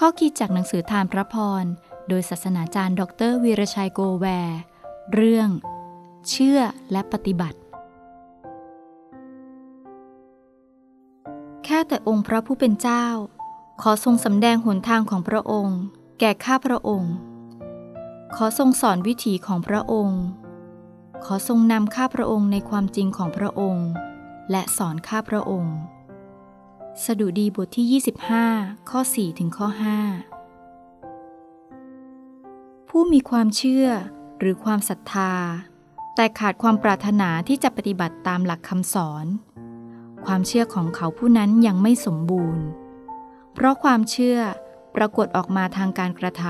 ข้อคิดจากหนังสือทานพระพร โดยศาสนาจารย์ดรวีรชัยโกแวร์ เรื่อง เชื่อและปฏิบัติ แค่แต่องค์พระผู้เป็นเจ้า ขอทรงสำแดงหนทางของพระองค์ แก่ข้าพระองค์ ขอทรงสอนวิถีของพระองค์ ขอทรงนำข้าพระองค์ในความจริงของพระองค์ และสอนข้าพระองค์ สดุดีบทที่ 25 ข้อ 4 ถึงข้อ 5 ผู้มีความเชื่อหรือความศรัทธา แต่ขาดความปรารถนาที่จะปฏิบัติตามหลักคำสอน ความเชื่อของเขาผู้นั้นยังไม่สมบูรณ์ เพราะความเชื่อปรากฏออกมาทางการกระท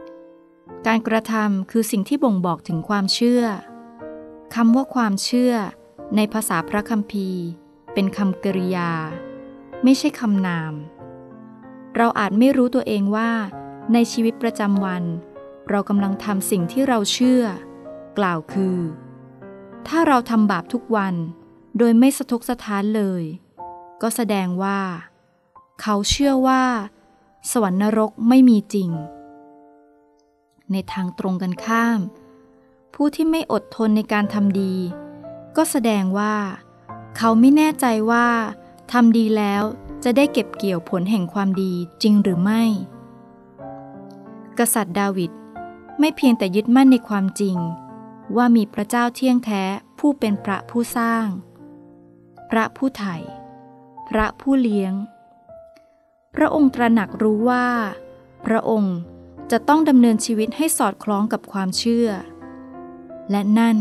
ำการกระทำคือสิ่งที่บ่งบอกถึงความเชื่อคำว่าความเชื่อ ในภาษาพระคัมภีร์ เป็นคำกริยา ไม่ใช่คำนาม เราอาจไม่รู้ตัวเองว่า ในชีวิตประจำวัน เรากำลังทำสิ่งที่เราเชื่อ กล่าวคือ ถ้าเราทำบาปทุกวัน โดยไม่สะทกสะท้านเลย ก็แสดงว่า เขาเชื่อว่า สวรรค์นรกไม่มีจริง ในทางตรงกันข้าม ผู้ที่ไม่อดทนในการทำดี ก็แสดงว่า เขาไม่แน่ใจว่า ทำดีแล้วจะได้เก็บเกี่ยวผลแห่งความดีจริงหรือไม่ กษัตริย์ดาวิดไม่เพียงแต่ยึดมั่นในความจริง ว่ามีพระเจ้าเที่ยงแท้ผู้เป็นพระผู้สร้าง พระผู้ไถ่พระผู้เลี้ยง พระองค์ตระหนักรู้ว่า พระองค์จะต้องดำเนินชีวิตให้สอดคล้องกับความเชื่อ และนั่น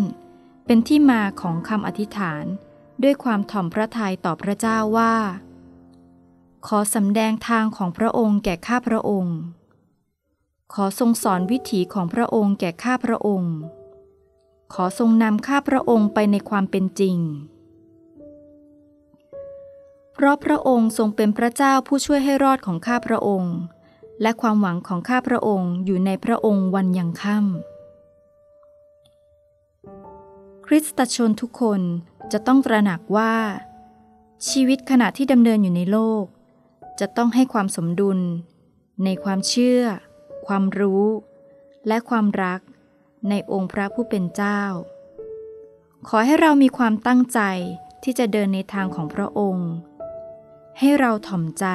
เป็นที่มาของคำอธิษฐาน ด้วยความถ่อมพระทัยต่อพระเจ้าว่า ขอสำแดงทางของพระองค์แก่ข้าพระองค์ ขอทรงสอนวิถีของพระองค์แก่ข้าพระองค์ ขอทรงนำข้าพระองค์ไปในความเป็นจริง เพราะพระองค์ทรงเป็นพระเจ้าผู้ช่วยให้รอดของข้าพระองค์ และความหวังของข้าพระองค์อยู่ในพระองค์วันยังค่ำคริสตชนทุกคน จะต้องตระหนักว่า ชีวิตขณะที่ดำเนินอยู่ในโลก จะต้องให้ความสมดุล ในความเชื่อ ความรู้ และความรักในองค์พระผู้เป็นเจ้า ขอให้เรามีความตั้งใจที่จะเดินในทางของพระองค์ ให้เราถ่อมใจ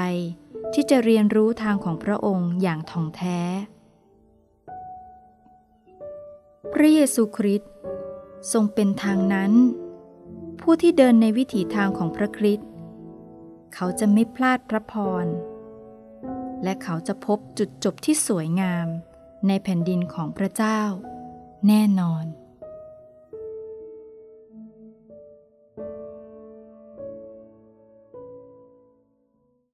ที่จะเรียนรู้ทางของพระองค์อย่างท่องแท้ พระเยซูคริสต์ทรงเป็นทางนั้น ผู้ที่เดินในวิถีทางของพระคริสต์เขาจะไม่พลาดพระพร และเขาจะพบจุดจบที่สวยงาม ในแผ่นดินของพระเจ้า แน่นอน